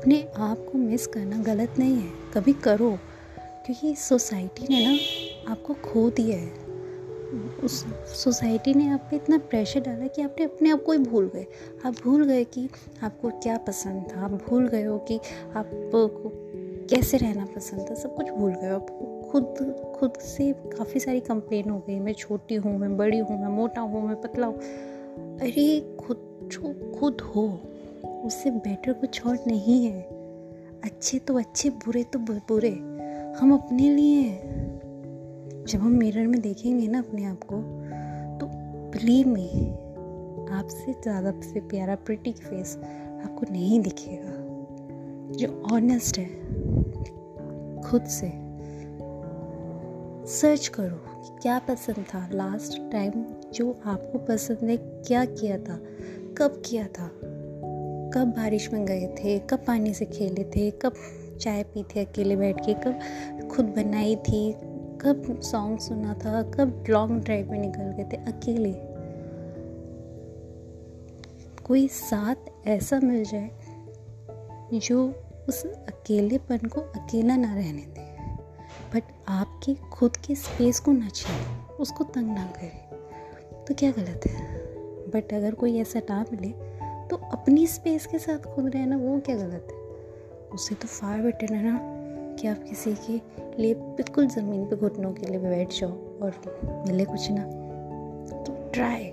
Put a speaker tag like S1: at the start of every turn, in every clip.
S1: अपने आप को मिस करना गलत नहीं है, कभी करो। क्योंकि सोसाइटी ने ना आपको खो दिया है। उस सोसाइटी ने आप पे इतना प्रेशर डाला कि आपने अपने आप को ही भूल गए। आप भूल गए कि आपको क्या पसंद था, आप भूल गए हो कि आपको कैसे रहना पसंद था, सब कुछ भूल गए आप खुद खुद से काफ़ी सारी कंप्लेन हो गई, मैं छोटी हूँ, मैं बड़ी हूँ, मैं मोटा हूँ, मैं पतला हूँ। अरे, खुद जो, खुद हो। उससे बेटर कुछ और नहीं है। अच्छे तो अच्छे, बुरे तो बुरे। हम अपने लिए हैं। जब हम मिरर में देखेंगे ना अपने आप को तो बिलीव मी आपसे ज़्यादा से प्यारा प्रिटी फेस आपको नहीं दिखेगा। जो ऑनेस्ट है, खुद से। सर्च करो कि क्या पसंद था। लास्ट टाइम जो आपको पसंद है, क्या किया था? कब किया था? कब बारिश में गए थे, कब पानी से खेले थे, कब चाय पी थी अकेले बैठ के, कब खुद बनाई थी, कब सॉन्ग सुना था, कब लॉन्ग ड्राइव में निकल गए थे अकेले। कोई साथ ऐसा मिल जाए जो उस अकेलेपन को अकेला ना रहने दे। बट आपके, खुद के स्पेस को ना छीने उसको तंग ना करे तो क्या गलत है? बट अगर कोई ऐसा ना मिले तो अपनी स्पेस के साथ खुद रहना, वो क्या गलत है? उससे तो फार बेटर है ना कि आप किसी के लिए बिल्कुल ज़मीन पे घुटनों के लिए बैठ जाओ और मिले कुछ ना। तो ट्राई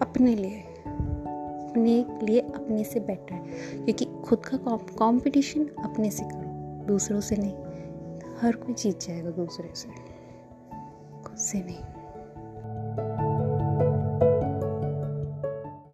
S1: अपने लिए अपने लिए अपने से बेटर है। क्योंकि खुद का कंपटीशन अपने से करो, दूसरों से नहीं। हर कोई जीत जाएगा दूसरे से। खुद से नहीं।